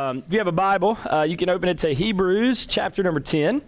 Um, if you have a Bible, uh, you can open it to Hebrews chapter number 10.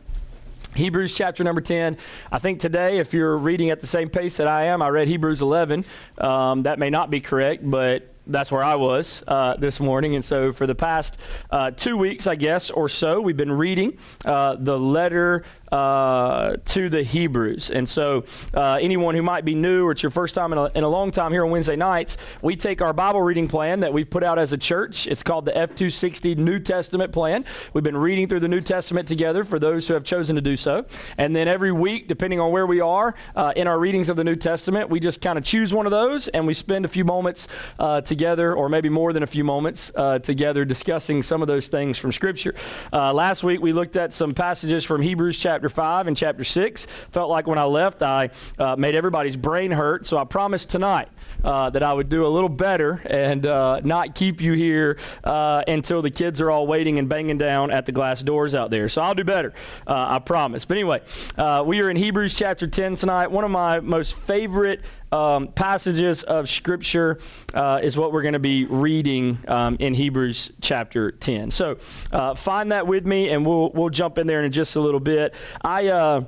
Hebrews chapter number 10. I think today, if you're reading at the same pace that I am, I read Hebrews 11. Um, that may not be correct, but that's where I was uh, this morning. And so, for the past uh, two weeks, I guess, or so, we've been reading uh, the letter uh, to the Hebrews. And so, uh, anyone who might be new or it's your first time in a, in a, long time here on Wednesday nights, we take our Bible reading plan that we've put out as a church. It's called the F260 New Testament Plan. We've been reading through the New Testament together for those who have chosen to do so. And then every week, depending on where we are uh, in our readings of the New Testament, we just kind of choose one of those and we spend a few moments uh, together, or maybe more than a few moments uh, together, discussing some of those things from Scripture. Uh, last week, we looked at some passages from Hebrews chapter chapter 5 and chapter 6. Felt like when I left, I uh, made everybody's brain hurt. So I promised tonight uh, that I would do a little better and uh, not keep you here uh, until the kids are all waiting and banging down at the glass doors out there. So I'll do better, uh, I promise. But anyway, uh, we are in Hebrews chapter 10 tonight. One of my most favorite um, passages of Scripture uh, is what we're going to be reading um, in Hebrews chapter 10. So uh, find that with me, and we'll we'll jump in there in just a little bit. I.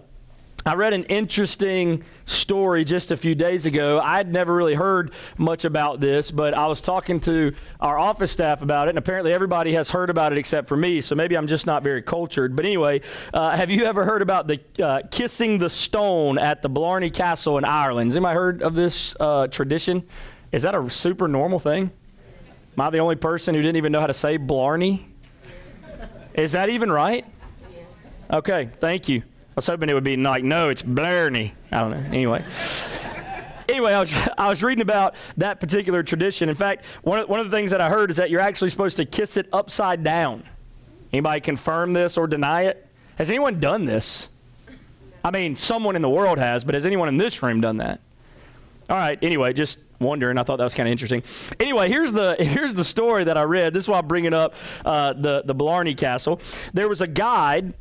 I read an interesting story just a few days ago. I'd never really heard much about this, but I was talking to our office staff about it, and apparently everybody has heard about it except for me, so maybe I'm just not very cultured. But anyway, uh, have you ever heard about the uh, kissing the stone at the Blarney Castle in Ireland? Has anybody heard of this uh, tradition? Is that a super normal thing? Am I the only person who didn't even know how to say Blarney? Is that even right? Okay, thank you. I was hoping it would be like, no, it's Blarney. I don't know. Anyway. anyway, I was, I was reading about that particular tradition. In fact, one of, one of the things that I heard is that you're actually supposed to kiss it upside down. Anybody confirm this or deny it? Has anyone done this? I mean, someone in the world has, but has anyone in this room done that? All right, anyway, just wondering. I thought that was kind of interesting. Anyway, here's the here's the story that I read. This is why I'm bringing up uh, the the Blarney Castle. There was a guide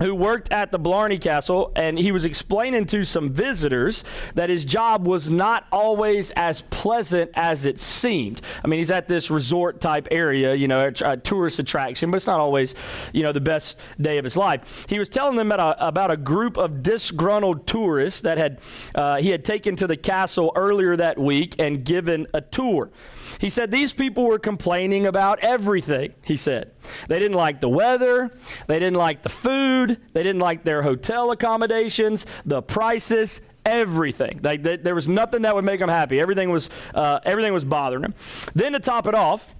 who worked at the Blarney Castle, and he was explaining to some visitors that his job was not always as pleasant as it seemed. I mean, he's at this resort type area, you know, a, tourist attraction, but it's not always, you know, the best day of his life. He was telling them about a, about a group of disgruntled tourists that had uh, he had taken to the castle earlier that week and given a tour. He said these people were complaining about everything, he said. They didn't like the weather, they didn't like the food, they didn't like their hotel accommodations, the prices, everything. They, they, there was nothing that would make them happy. Everything was, uh, everything was bothering them. Then to top it off,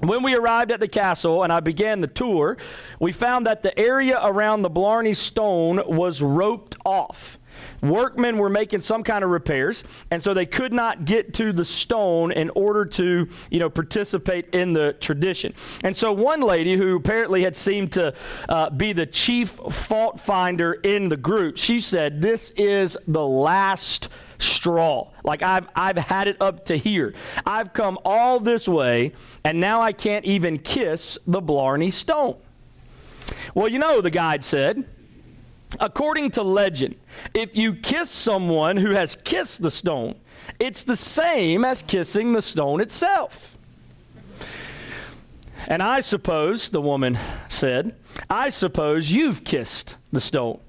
when we arrived at the castle and I began the tour, we found that the area around the Blarney Stone was roped off. Workmen were making some kind of repairs, and so they could not get to the stone in order to, you know, participate in the tradition. And so one lady who apparently had seemed to uh, be the chief fault finder in the group, she said, "This is the last." straw. Like I've I've had it up to here. I've come all this way and now I can't even kiss the Blarney stone. Well, you know, the guide said, According to legend, if you kiss someone who has kissed the stone, it's the same as kissing the stone itself. And I suppose, the woman said, I suppose you've kissed the stone.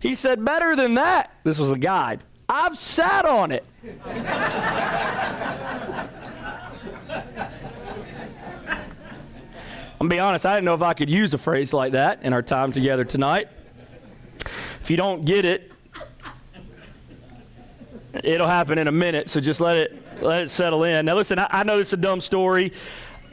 He said, Better than that. This was the guide. I've sat on it. I'm gonna be honest, I didn't know if I could use a phrase like that in our time together tonight. If you don't get it, it'll happen in a minute. So just let it let it settle in. Now, listen, I, I know it's a dumb story.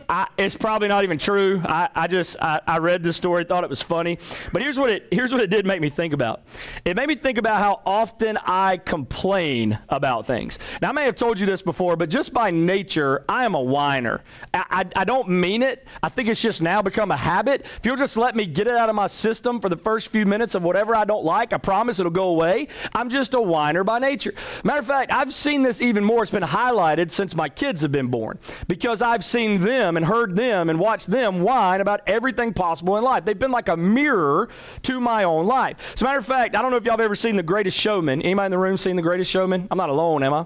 I, it's probably not even true. I, I just I, I, read this story, thought it was funny. But here's what it here's what it did make me think about. It made me think about how often I complain about things. Now I may have told you this before, but just by nature, I am a whiner. I, I, don't mean it. I think it's just now become a habit. If you'll just let me get it out of my system for the first few minutes of whatever I don't like, I promise it'll go away. I'm just a whiner by nature. Matter of fact, I've seen this even more. It's been highlighted since my kids have been born because I've seen them and heard them and watched them whine about everything possible in life. They've been like a mirror to my own life. As a matter of fact, I don't know if y'all have ever seen The Greatest Showman. Anybody in the room seen The Greatest Showman? I'm not alone, am I?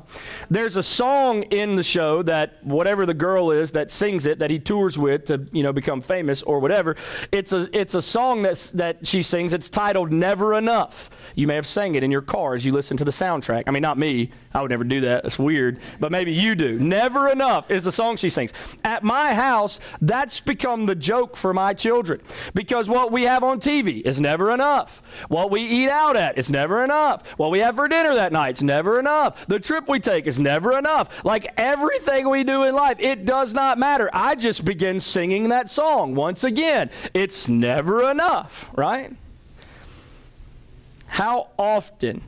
There's a song in the show that whatever the girl is that sings it, that he tours with to, you know, become famous or whatever. It's a it's a song that's that she sings. It's titled Never Enough. You may have sang it in your car as you listen to the soundtrack. I mean, not me. I would never do that. That's weird. But maybe you do. Never enough is the song she sings. At my house, that's become the joke for my children because what we have on TV is never enough. What we eat out at is never enough. What we have for dinner that night is never enough. The trip we take is never enough. Like everything we do in life, it does not matter. I just begin singing that song once again. It's never enough, right? How often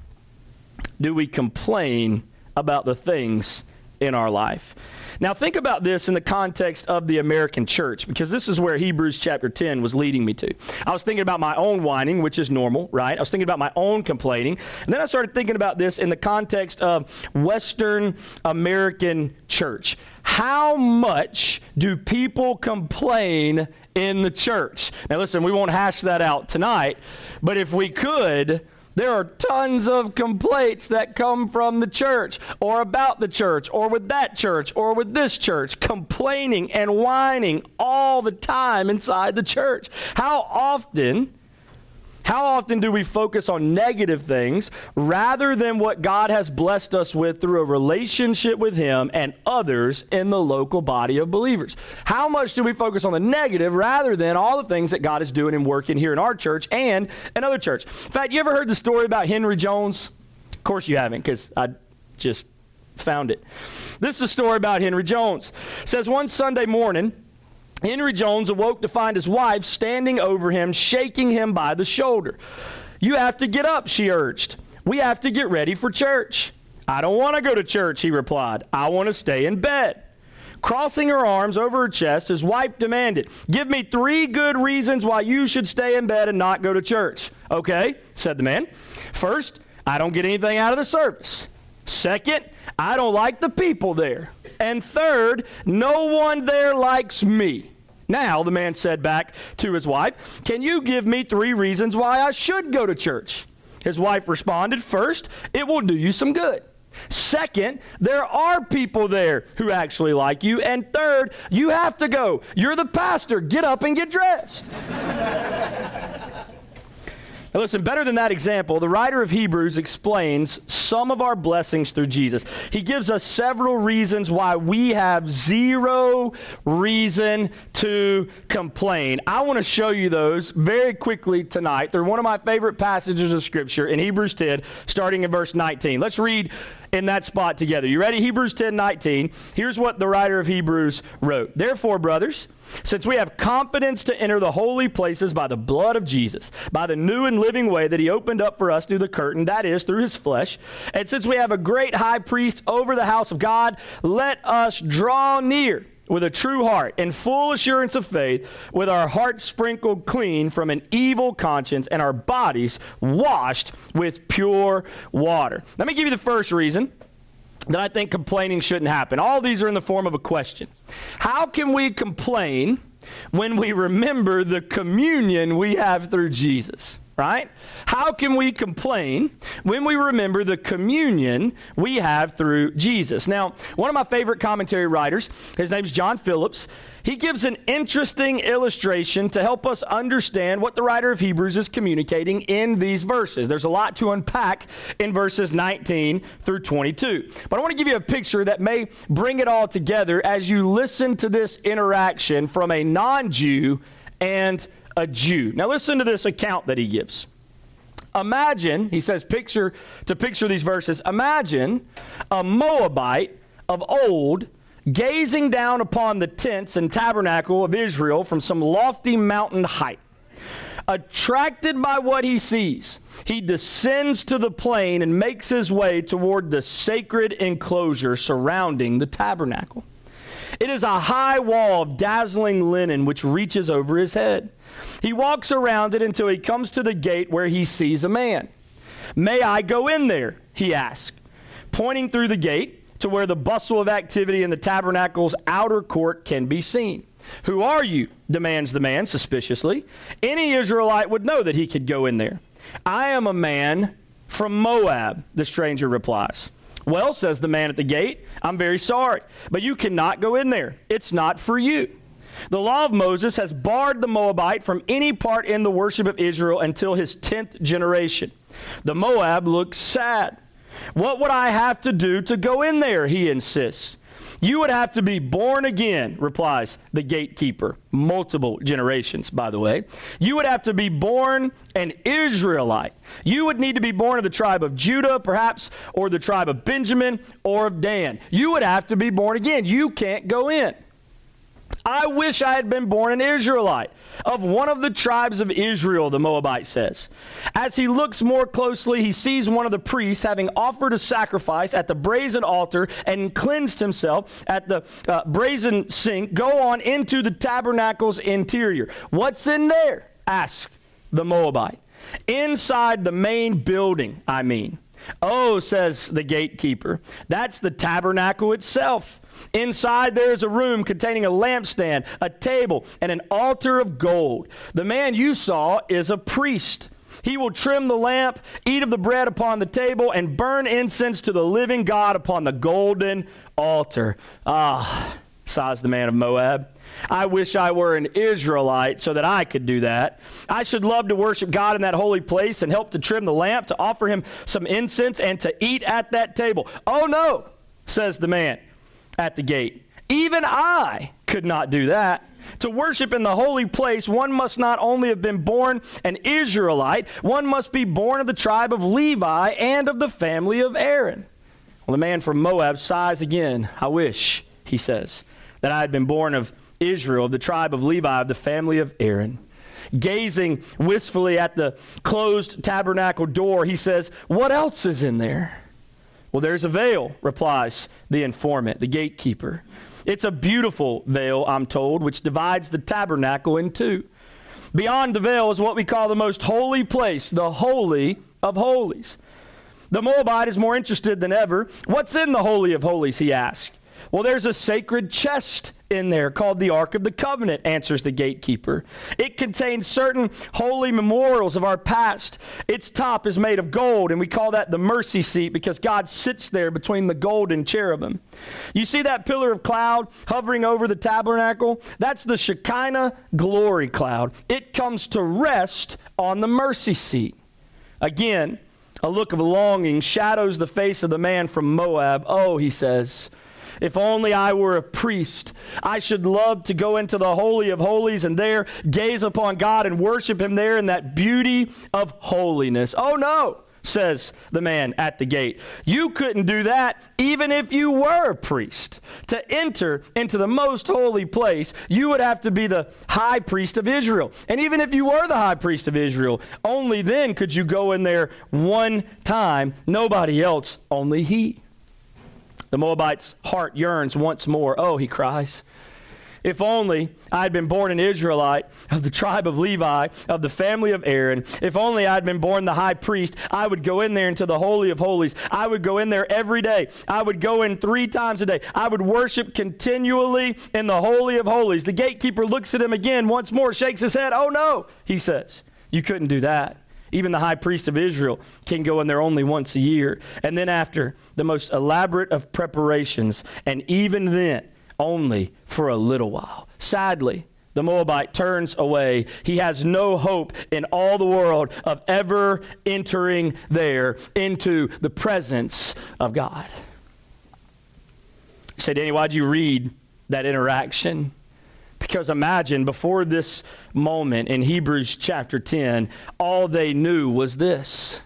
do we complain about the things in our life? Now, think about this in the context of the American church, because this is where Hebrews chapter 10 was leading me to. I was thinking about my own whining, which is normal, right? I was thinking about my own complaining. And then I started thinking about this in the context of Western American church. How much do people complain in the church? Now, listen, we won't hash that out tonight, but if we could, there are tons of complaints that come from the church or about the church or with that church or with this church, complaining and whining all the time inside the church. How often how often do we focus on negative things rather than what God has blessed us with through a relationship with Him and others in the local body of believers? How much do we focus on the negative rather than all the things that God is doing and working here in our church and another church? In fact, you ever heard the story about Henry Jones? Of course you haven't, because I just found it. This is a story about Henry Jones. It says one Sunday morning, Henry Jones awoke to find his wife standing over him, shaking him by the shoulder. You have to get up, she urged. We have to get ready for church. I don't want to go to church, he replied. I want to stay in bed. Crossing her arms over her chest, his wife demanded, Give me three good reasons why you should stay in bed and not go to church. Okay, said the man. First, I don't get anything out of the service. Second, I don't like the people there. And third, no one there likes me. Now, the man said back to his wife, Can you give me three reasons why I should go to church? His wife responded, First, it will do you some good. Second, there are people there who actually like you. And third, you have to go. You're the pastor. Get up and get dressed. Now, listen, better than that example, the writer of Hebrews explains some of our blessings through Jesus. He gives us several reasons why we have zero reason to complain. I want to show you those very quickly tonight. They're one of my favorite passages of Scripture in Hebrews 10, starting in verse 19. Let's read in that spot together. You ready? Hebrews 10 19. Here's what the writer of Hebrews wrote Therefore, brothers, since we have confidence to enter the holy places by the blood of Jesus, by the new and living way that he opened up for us through the curtain, that is, through his flesh, and since we have a great high priest over the house of God, let us draw near with a true heart and full assurance of faith, with our hearts sprinkled clean from an evil conscience and our bodies washed with pure water. Let me give you the first reason that I think complaining shouldn't happen. All these are in the form of a question. How can we complain when we remember the communion we have through Jesus? Right? How can we complain when we remember the communion we have through Jesus? Now, one of my favorite commentary writers, his name's John Phillips, he gives an interesting illustration to help us understand what the writer of Hebrews is communicating in these verses. There's a lot to unpack in verses 19 through 22. But I want to give you a picture that may bring it all together as you listen to this interaction from a non Jew and a Jew. Now, listen to this account that he gives. Imagine, he says, picture to picture these verses. Imagine a Moabite of old gazing down upon the tents and tabernacle of Israel from some lofty mountain height. Attracted by what he sees, he descends to the plain and makes his way toward the sacred enclosure surrounding the tabernacle. It is a high wall of dazzling linen which reaches over his head. He walks around it until he comes to the gate where he sees a man. May I go in there? He asks, pointing through the gate to where the bustle of activity in the tabernacle's outer court can be seen. Who are you? demands the man suspiciously. Any Israelite would know that he could go in there. I am a man from Moab, the stranger replies. Well, says the man at the gate, I'm very sorry, but you cannot go in there. It's not for you. The law of Moses has barred the Moabite from any part in the worship of Israel until his 10th generation. The Moab looks sad. What would I have to do to go in there? He insists. You would have to be born again, replies the gatekeeper. Multiple generations, by the way. You would have to be born an Israelite. You would need to be born of the tribe of Judah, perhaps, or the tribe of Benjamin, or of Dan. You would have to be born again. You can't go in. I wish I had been born an Israelite of one of the tribes of Israel, the Moabite says. As he looks more closely, he sees one of the priests having offered a sacrifice at the brazen altar and cleansed himself at the uh, brazen sink go on into the tabernacle's interior. What's in there? Ask the Moabite. Inside the main building, I mean. Oh, says the gatekeeper, that's the tabernacle itself. Inside there is a room containing a lampstand, a table, and an altar of gold. The man you saw is a priest. He will trim the lamp, eat of the bread upon the table, and burn incense to the living God upon the golden altar. Ah, sighs the man of Moab. I wish I were an Israelite so that I could do that. I should love to worship God in that holy place and help to trim the lamp, to offer him some incense, and to eat at that table. Oh no, says the man at the gate. Even I could not do that. To worship in the holy place, one must not only have been born an Israelite, one must be born of the tribe of Levi and of the family of Aaron. Well, the man from Moab sighs again. I wish, he says, that I had been born of Israel, of the tribe of Levi, of the family of Aaron. Gazing wistfully at the closed tabernacle door, he says, What else is in there? Well, there's a veil, replies the informant, the gatekeeper. It's a beautiful veil, I'm told, which divides the tabernacle in two. Beyond the veil is what we call the most holy place, the Holy of Holies. The Moabite is more interested than ever. What's in the Holy of Holies, he asks. Well, there's a sacred chest in there called the Ark of the Covenant, answers the gatekeeper. It contains certain holy memorials of our past. Its top is made of gold, and we call that the mercy seat because God sits there between the golden cherubim. You see that pillar of cloud hovering over the tabernacle? That's the Shekinah glory cloud. It comes to rest on the mercy seat. Again, a look of longing shadows the face of the man from Moab. Oh, he says, if only I were a priest. I should love to go into the Holy of Holies and there gaze upon God and worship Him there in that beauty of holiness. Oh, no, says the man at the gate. You couldn't do that even if you were a priest. To enter into the most holy place, you would have to be the high priest of Israel. And even if you were the high priest of Israel, only then could you go in there one time. Nobody else, only He. The Moabite's heart yearns once more. Oh, he cries. If only I had been born an Israelite of the tribe of Levi, of the family of Aaron. If only I had been born the high priest, I would go in there into the Holy of Holies. I would go in there every day. I would go in three times a day. I would worship continually in the Holy of Holies. The gatekeeper looks at him again once more, shakes his head. Oh, no, he says. You couldn't do that. Even the high priest of Israel can go in there only once a year. And then, after the most elaborate of preparations, and even then, only for a little while. Sadly, the Moabite turns away. He has no hope in all the world of ever entering there into the presence of God. Say, Danny, why'd you read that interaction? Because imagine before this moment in Hebrews chapter 10, all they knew was this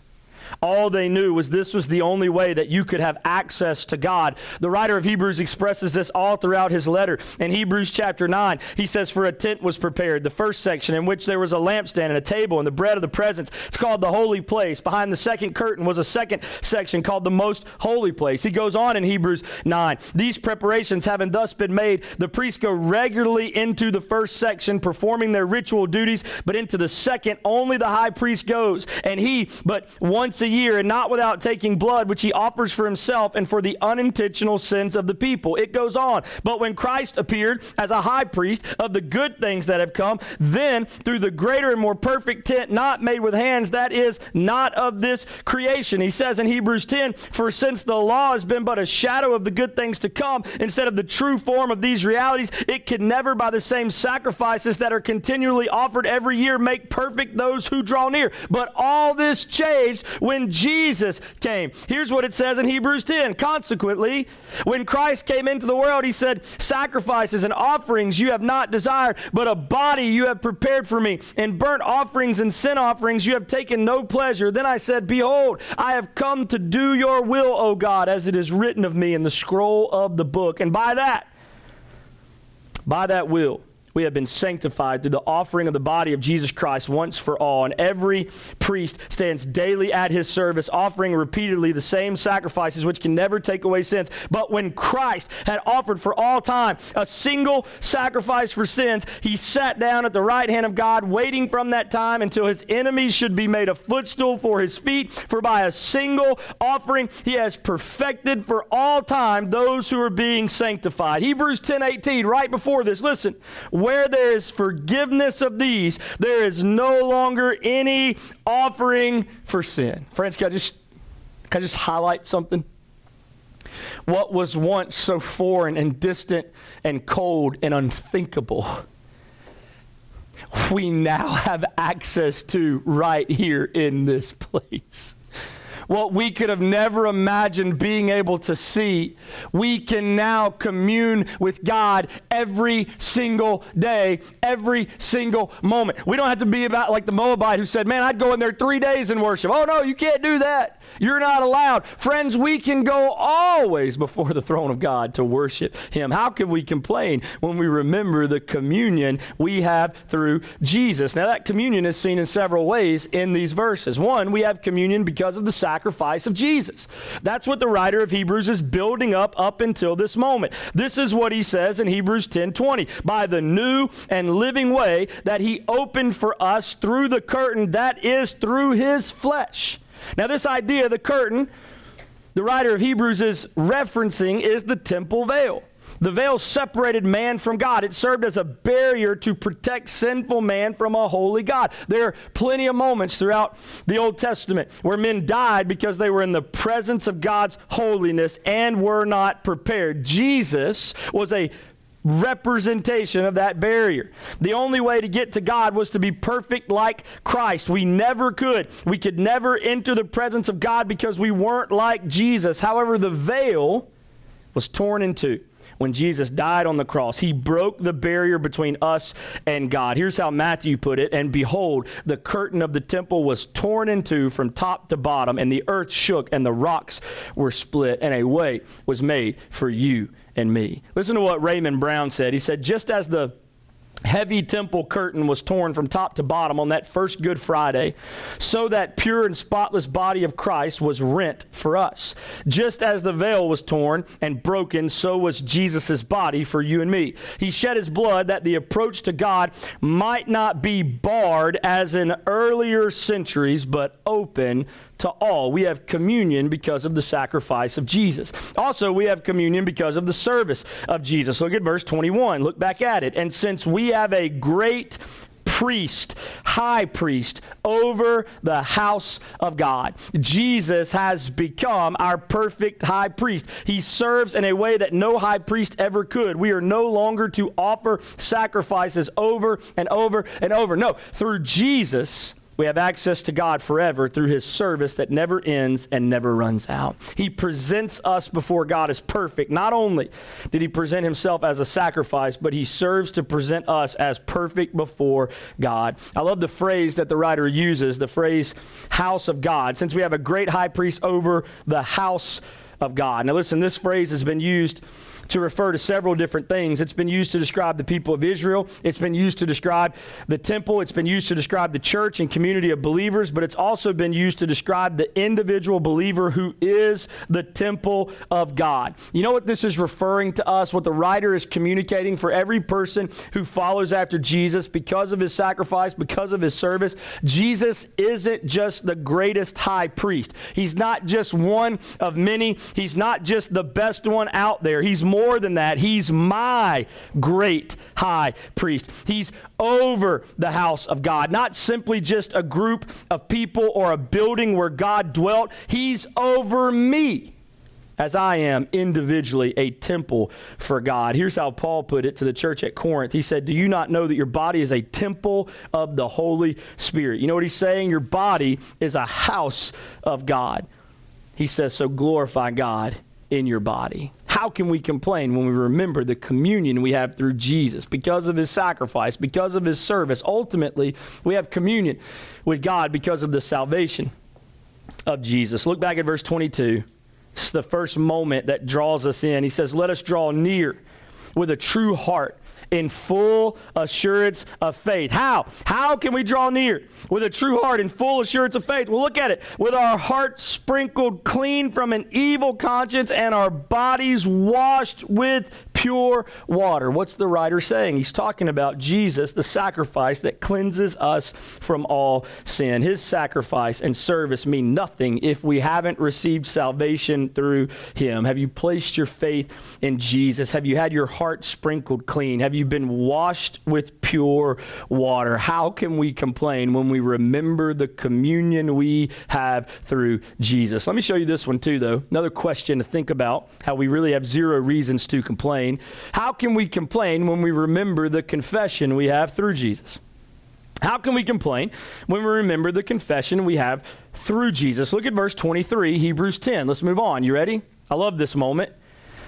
all they knew was this was the only way that you could have access to God. The writer of Hebrews expresses this all throughout his letter. In Hebrews chapter 9, he says, For a tent was prepared, the first section, in which there was a lampstand and a table and the bread of the presence. It's called the holy place. Behind the second curtain was a second section called the most holy place. He goes on in Hebrews 9. These preparations having thus been made, the priests go regularly into the first section, performing their ritual duties, but into the second, only the high priest goes. And he, but once a year, and not without taking blood, which he offers for himself and for the unintentional sins of the people. It goes on. But when Christ appeared as a high priest of the good things that have come, then through the greater and more perfect tent, not made with hands, that is not of this creation. He says in Hebrews 10, For since the law has been but a shadow of the good things to come, instead of the true form of these realities, it can never, by the same sacrifices that are continually offered every year, make perfect those who draw near. But all this changed when Jesus came. Here's what it says in Hebrews 10. Consequently, when Christ came into the world, he said, Sacrifices and offerings you have not desired, but a body you have prepared for me. And burnt offerings and sin offerings you have taken no pleasure. Then I said, Behold, I have come to do your will, O God, as it is written of me in the scroll of the book. And by that, by that will, we have been sanctified through the offering of the body of Jesus Christ once for all. And every priest stands daily at his service, offering repeatedly the same sacrifices which can never take away sins. But when Christ had offered for all time a single sacrifice for sins, he sat down at the right hand of God, waiting from that time until his enemies should be made a footstool for his feet. For by a single offering, he has perfected for all time those who are being sanctified. Hebrews 10 18, right before this, listen where there is forgiveness of these, there is no longer any offering for sin. Friends, can I just, can I just highlight something? What was once so foreign and distant and cold and unthinkable, we now have access to right here in this place what we could have never imagined being able to see. We can now commune with God every single day, every single moment. We don't have to be about like the Moabite who said, Man, I'd go in there three days and worship. Oh, no, you can't do that. You're not allowed. Friends, we can go always before the throne of God to worship Him. How can we complain when we remember the communion we have through Jesus? Now, that communion is seen in several ways in these verses. One, we have communion because of the sacrifice sacrifice of Jesus. That's what the writer of Hebrews is building up up until this moment. This is what he says in Hebrews 10:20, by the new and living way that he opened for us through the curtain that is through his flesh. Now this idea the curtain the writer of Hebrews is referencing is the temple veil. The veil separated man from God. It served as a barrier to protect sinful man from a holy God. There are plenty of moments throughout the Old Testament where men died because they were in the presence of God's holiness and were not prepared. Jesus was a representation of that barrier. The only way to get to God was to be perfect like Christ. We never could. We could never enter the presence of God because we weren't like Jesus. However, the veil was torn in two when Jesus died on the cross. He broke the barrier between us and God. Here's how Matthew put it And behold, the curtain of the temple was torn in two from top to bottom, and the earth shook, and the rocks were split, and a way was made for you and me. Listen to what Raymond Brown said. He said, Just as the heavy temple curtain was torn from top to bottom on that first Good Friday, so that pure and spotless body of Christ was rent for us. Just as the veil was torn and broken, so was Jesus' body for you and me. He shed his blood that the approach to God might not be barred as in earlier centuries, but open to all. We have communion because of the sacrifice of Jesus. Also, we have communion because of the service of Jesus. Look at verse 21. Look back at it. And since we have a great priest, high priest over the house of God. Jesus has become our perfect high priest. He serves in a way that no high priest ever could. We are no longer to offer sacrifices over and over and over. No, through Jesus, we have access to God forever through his service that never ends and never runs out. He presents us before God as perfect. Not only did he present himself as a sacrifice, but he serves to present us as perfect before God. I love the phrase that the writer uses, the phrase house of God, since we have a great high priest over the house of God. Now, listen, this phrase has been used to refer to several different things. It's been used to describe the people of Israel, it's been used to describe the temple, it's been used to describe the church and community of believers, but it's also been used to describe the individual believer who is the temple of God. You know what this is referring to us, what the writer is communicating for every person who follows after Jesus because of his sacrifice, because of his service. Jesus isn't just the greatest high priest, he's not just one of many, he's not just the best one out there. He's more than that. He's my great high priest. He's over the house of God, not simply just a group of people or a building where God dwelt. He's over me as I am individually a temple for God. Here's how Paul put it to the church at Corinth. He said, Do you not know that your body is a temple of the Holy Spirit? You know what he's saying? Your body is a house of God. He says, So glorify God in your body. How can we complain when we remember the communion we have through Jesus because of his sacrifice, because of his service? Ultimately, we have communion with God because of the salvation of Jesus. Look back at verse 22. It's the first moment that draws us in. He says, Let us draw near with a true heart in full assurance of faith. How? How can we draw near with a true heart in full assurance of faith? Well, look at it. With our hearts sprinkled clean from an evil conscience and our bodies washed with pure water. What's the writer saying? He's talking about Jesus, the sacrifice that cleanses us from all sin. His sacrifice and service mean nothing if we haven't received salvation through him. Have you placed your faith in Jesus? Have you had your heart sprinkled clean? Have you been washed with pure water? How can we complain when we remember the communion we have through Jesus? Let me show you this one too, though. Another question to think about how we really have zero reasons to complain. How can we complain when we remember the confession we have through Jesus? How can we complain when we remember the confession we have through Jesus? Look at verse 23, Hebrews 10. Let's move on. You ready? I love this moment.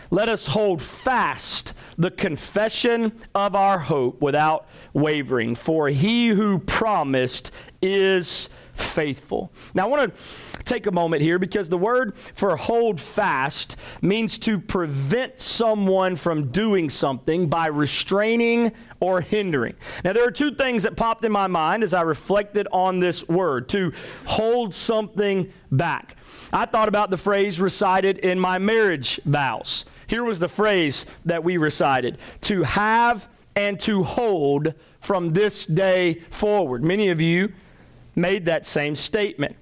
Let us hold fast the confession of our hope without wavering, for he who promised is faithful. Now, I want to take a moment here because the word for hold fast means to prevent someone from doing something by restraining or hindering. Now, there are two things that popped in my mind as I reflected on this word to hold something back. I thought about the phrase recited in my marriage vows. Here was the phrase that we recited to have and to hold from this day forward. Many of you made that same statement.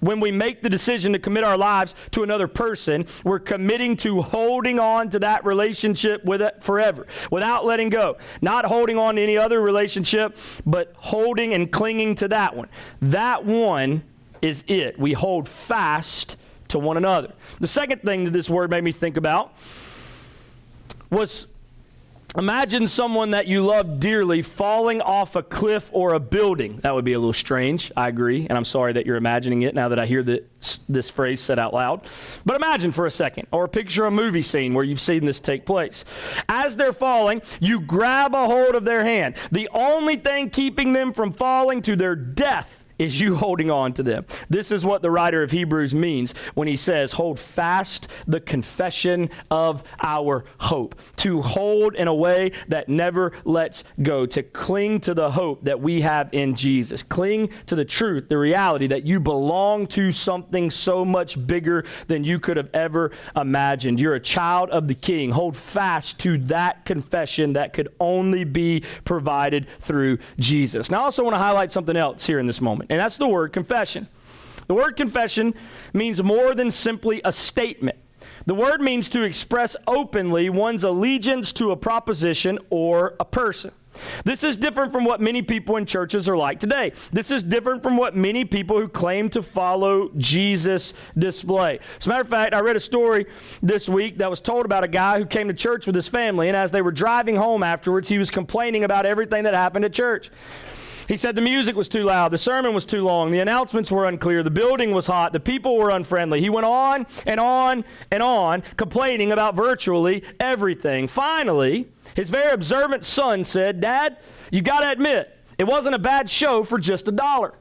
When we make the decision to commit our lives to another person, we're committing to holding on to that relationship with it forever without letting go. Not holding on to any other relationship, but holding and clinging to that one. That one is it. We hold fast to one another. The second thing that this word made me think about was Imagine someone that you love dearly falling off a cliff or a building. That would be a little strange, I agree, and I'm sorry that you're imagining it now that I hear the, this phrase said out loud. But imagine for a second, or picture a movie scene where you've seen this take place. As they're falling, you grab a hold of their hand. The only thing keeping them from falling to their death is you holding on to them. This is what the writer of Hebrews means when he says, Hold fast the confession of our hope. To hold in a way that never lets go, to cling to the hope that we have in Jesus. Cling to the truth, the reality that you belong to something so much bigger than you could have ever imagined. You're a child of the King. Hold fast to that confession that could only be provided through Jesus. Now, I also want to highlight something else here in this moment and that's the word confession. The word confession means more than simply a statement. The word means to express openly one's allegiance to a proposition or a person. This is different from what many people in churches are like today. This is different from what many people who claim to follow Jesus display. As a matter of fact, I read a story this week that was told about a guy who came to church with his family, and as they were driving home afterwards, he was complaining about everything that happened at church. He said the music was too loud, the sermon was too long, the announcements were unclear, the building was hot, the people were unfriendly. He went on and on and on, complaining about virtually everything. Finally, his very observant son said, Dad, you got to admit, it wasn't a bad show for just a dollar.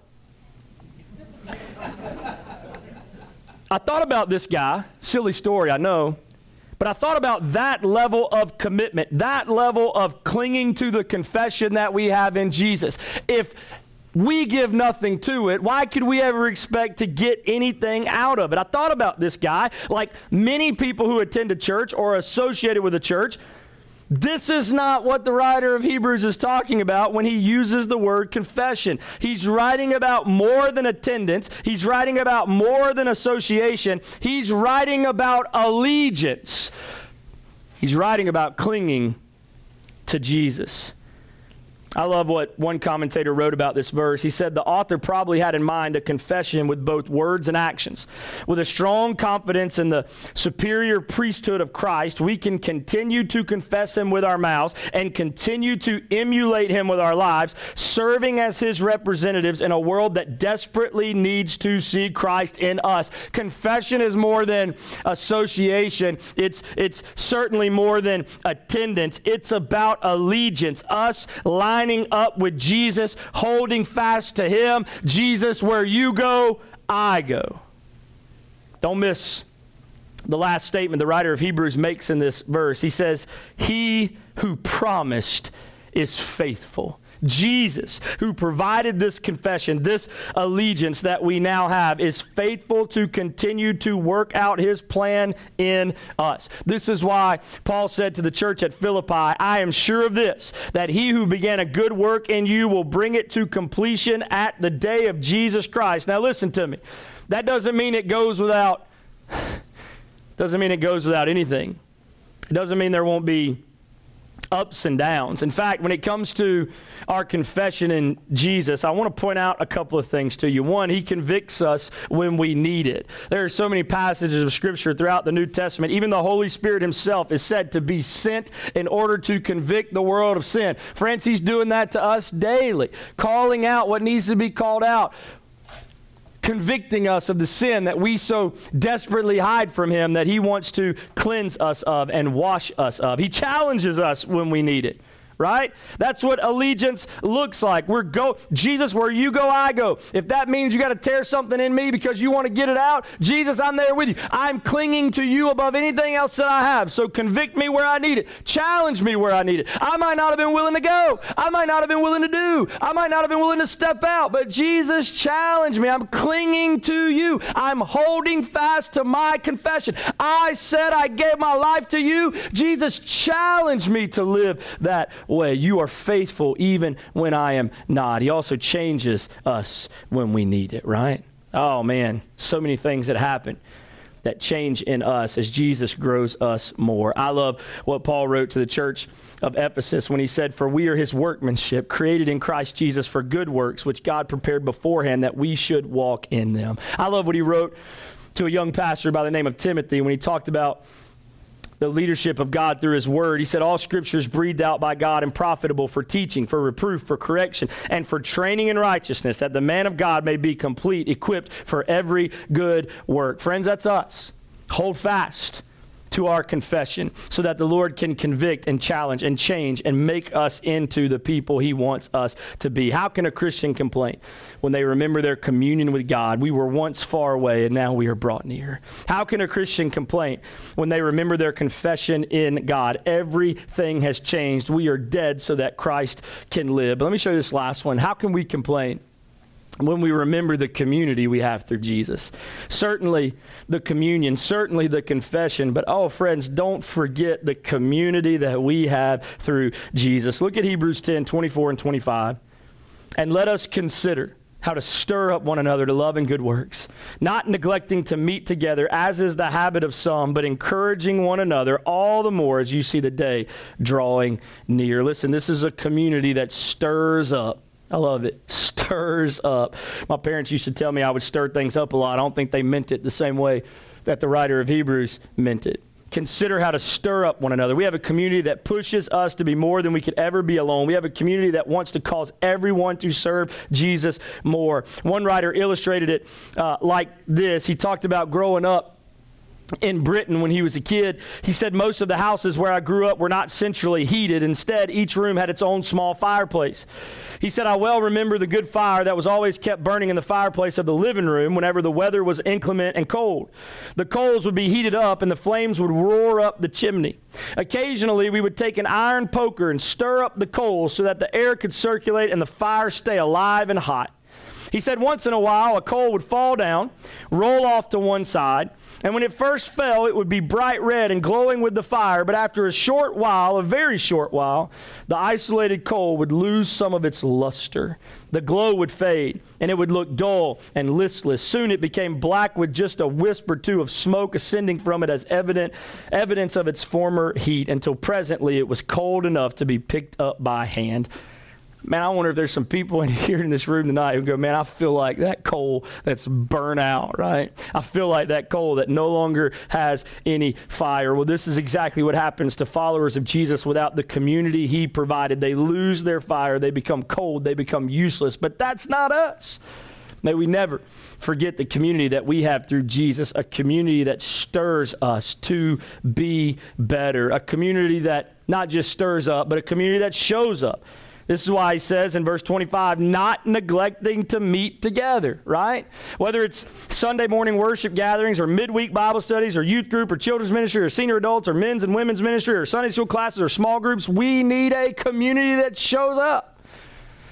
I thought about this guy, silly story, I know, But I thought about that level of commitment, that level of clinging to the confession that we have in Jesus. If we give nothing to it, why could we ever expect to get anything out of it? I thought about this guy, like many people who attend a church or associated with a church. This is not what the writer of Hebrews is talking about when he uses the word confession. He's writing about more than attendance, he's writing about more than association, he's writing about allegiance. He's writing about clinging to Jesus. I love what one commentator wrote about this verse. He said the author probably had in mind a confession with both words and actions. With a strong confidence in the superior priesthood of Christ, we can continue to confess him with our mouths and continue to emulate him with our lives, serving as his representatives in a world that desperately needs to see Christ in us. Confession is more than association, it's, it's certainly more than attendance. It's about allegiance, us lying lining up with Jesus, holding fast to Him. Jesus, where you go, I go. Don't miss the last statement the writer of Hebrews makes in this verse. He says, He who promised is faithful. Jesus, who provided this confession, this allegiance that we now have, is faithful to continue to work out his plan in us. This is why Paul said to the church at Philippi, I am sure of this, that he who began a good work in you will bring it to completion at the day of Jesus Christ. Now, listen to me. That doesn't mean it goes without. Doesn't mean it goes without anything. It doesn't mean there won't be ups and downs. In fact, when it comes to our confession in Jesus, I want to point out a couple of things to you. One, he convicts us when we need it. There are so many passages of Scripture throughout the New Testament. Even the Holy Spirit himself is said to be sent in order to convict the world of sin. Friends, he's doing that to us daily, calling out what needs to be called out convicting us of the sin that we so desperately hide from Him that He wants to cleanse us of and wash us of. He challenges us when we need it right? That's what allegiance looks like. We're go Jesus, where you go, I go. If that means you got to tear something in me because you want to get it out, Jesus, I'm there with you. I'm clinging to you above anything else that I have. So convict me where I need it. Challenge me where I need it. I might not have been willing to go. I might not have been willing to do. I might not have been willing to step out, but Jesus challenged me. I'm clinging to you. I'm holding fast to my confession. I said I gave my life to you. Jesus challenged me to live that way. You are faithful even when I am not. He also changes us when we need it, right? Oh man, so many things that happen that change in us as Jesus grows us more. I love what Paul wrote to the church of Ephesus when he said, For we are his workmanship, created in Christ Jesus for good works, which God prepared beforehand that we should walk in them. I love what he wrote to a young pastor by the name of Timothy when he talked about the leadership of God through His Word. He said, All Scripture is breathed out by God and profitable for teaching, for reproof, for correction, and for training in righteousness, that the man of God may be complete, equipped for every good work. Friends, that's us. Hold fast to our confession so that the Lord can convict and challenge and change and make us into the people He wants us to be. How can a Christian complain when they remember their communion with God? We were once far away and now we are brought near. How can a Christian complain when they remember their confession in God? Everything has changed. We are dead so that Christ can live. But let me show you this last one. How can we complain? When we remember the community we have through Jesus. Certainly the communion, certainly the confession, but oh, friends, don't forget the community that we have through Jesus. Look at Hebrews 10 24 and 25. And let us consider how to stir up one another to love and good works, not neglecting to meet together, as is the habit of some, but encouraging one another all the more as you see the day drawing near. Listen, this is a community that stirs up I love it. Stirs up. My parents used to tell me I would stir things up a lot. I don't think they meant it the same way that the writer of Hebrews meant it. Consider how to stir up one another. We have a community that pushes us to be more than we could ever be alone. We have a community that wants to cause everyone to serve Jesus more. One writer illustrated it uh, like this. He talked about growing up in Britain when he was a kid. He said most of the houses where I grew up were not centrally heated. Instead, each room had its own small fireplace. He said, I well remember the good fire that was always kept burning in the fireplace of the living room whenever the weather was inclement and cold. The coals would be heated up and the flames would roar up the chimney. Occasionally, we would take an iron poker and stir up the coals so that the air could circulate and the fire stay alive and hot. He said once in a while a coal would fall down, roll off to one side, and when it first fell, it would be bright red and glowing with the fire, but after a short while, a very short while, the isolated coal would lose some of its luster. The glow would fade, and it would look dull and listless. Soon it became black with just a wisp or two of smoke ascending from it as evident evidence of its former heat, until presently it was cold enough to be picked up by hand Man, I wonder if there's some people in here in this room tonight who go, man, I feel like that coal that's burnt out, right? I feel like that coal that no longer has any fire. Well, this is exactly what happens to followers of Jesus without the community he provided. They lose their fire, they become cold, they become useless. But that's not us. May we never forget the community that we have through Jesus, a community that stirs us to be better, a community that not just stirs up, but a community that shows up this is why he says in verse 25, not neglecting to meet together, right? Whether it's Sunday morning worship gatherings or midweek Bible studies or youth group or children's ministry or senior adults or men's and women's ministry or Sunday school classes or small groups, we need a community that shows up.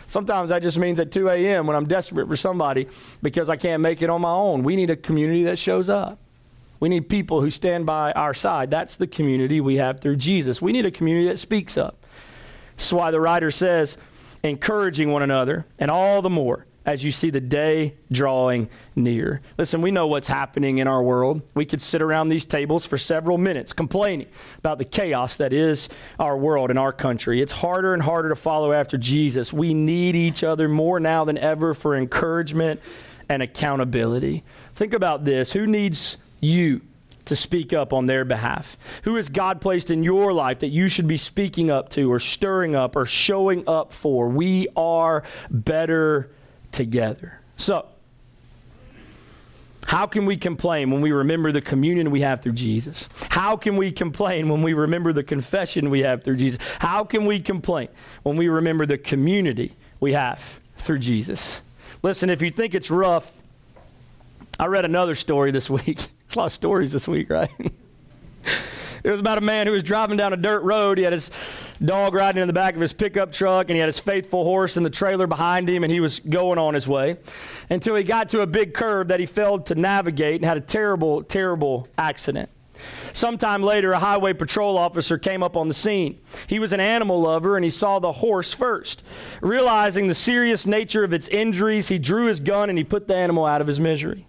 Sometimes that just means at 2 a.m. when I'm desperate for somebody because I can't make it on my own. We need a community that shows up. We need people who stand by our side. That's the community we have through Jesus. We need a community that speaks up. That's why the writer says, encouraging one another, and all the more as you see the day drawing near. Listen, we know what's happening in our world. We could sit around these tables for several minutes complaining about the chaos that is our world and our country. It's harder and harder to follow after Jesus. We need each other more now than ever for encouragement and accountability. Think about this who needs you? To speak up on their behalf? Who has God placed in your life that you should be speaking up to or stirring up or showing up for? We are better together. So, how can we complain when we remember the communion we have through Jesus? How can we complain when we remember the confession we have through Jesus? How can we complain when we remember the community we have through Jesus? Listen, if you think it's rough, I read another story this week. It's a lot of stories this week, right? it was about a man who was driving down a dirt road. He had his dog riding in the back of his pickup truck, and he had his faithful horse in the trailer behind him, and he was going on his way until he got to a big curve that he failed to navigate and had a terrible, terrible accident. Sometime later, a highway patrol officer came up on the scene. He was an animal lover and he saw the horse first. Realizing the serious nature of its injuries, he drew his gun and he put the animal out of his misery.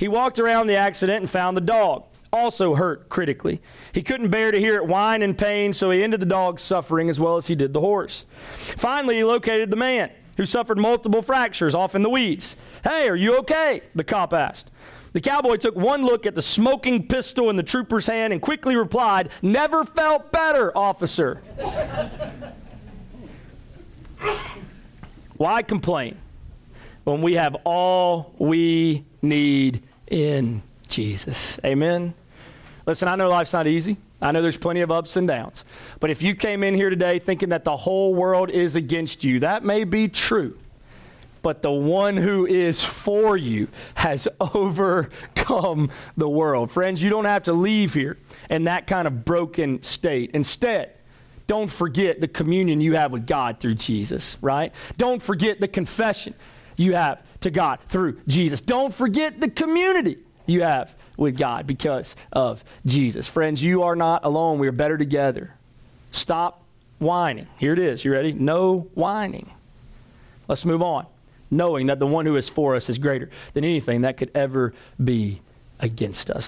He walked around the accident and found the dog, also hurt critically. He couldn't bear to hear it whine in pain, so he ended the dog's suffering as well as he did the horse. Finally, he located the man who suffered multiple fractures off in the weeds. Hey, are you okay? The cop asked. The cowboy took one look at the smoking pistol in the trooper's hand and quickly replied, Never felt better, officer. Why complain when we have all we need in Jesus. Amen. Listen, I know life's not easy. I know there's plenty of ups and downs. But if you came in here today thinking that the whole world is against you, that may be true. But the one who is for you has overcome the world. Friends, you don't have to leave here in that kind of broken state. Instead, don't forget the communion you have with God through Jesus, right? Don't forget the confession you have to God through Jesus. Don't forget the community you have with God because of Jesus. Friends, you are not alone. We are better together. Stop whining. Here it is. You ready? No whining. Let's move on. Knowing that the one who is for us is greater than anything that could ever be against us.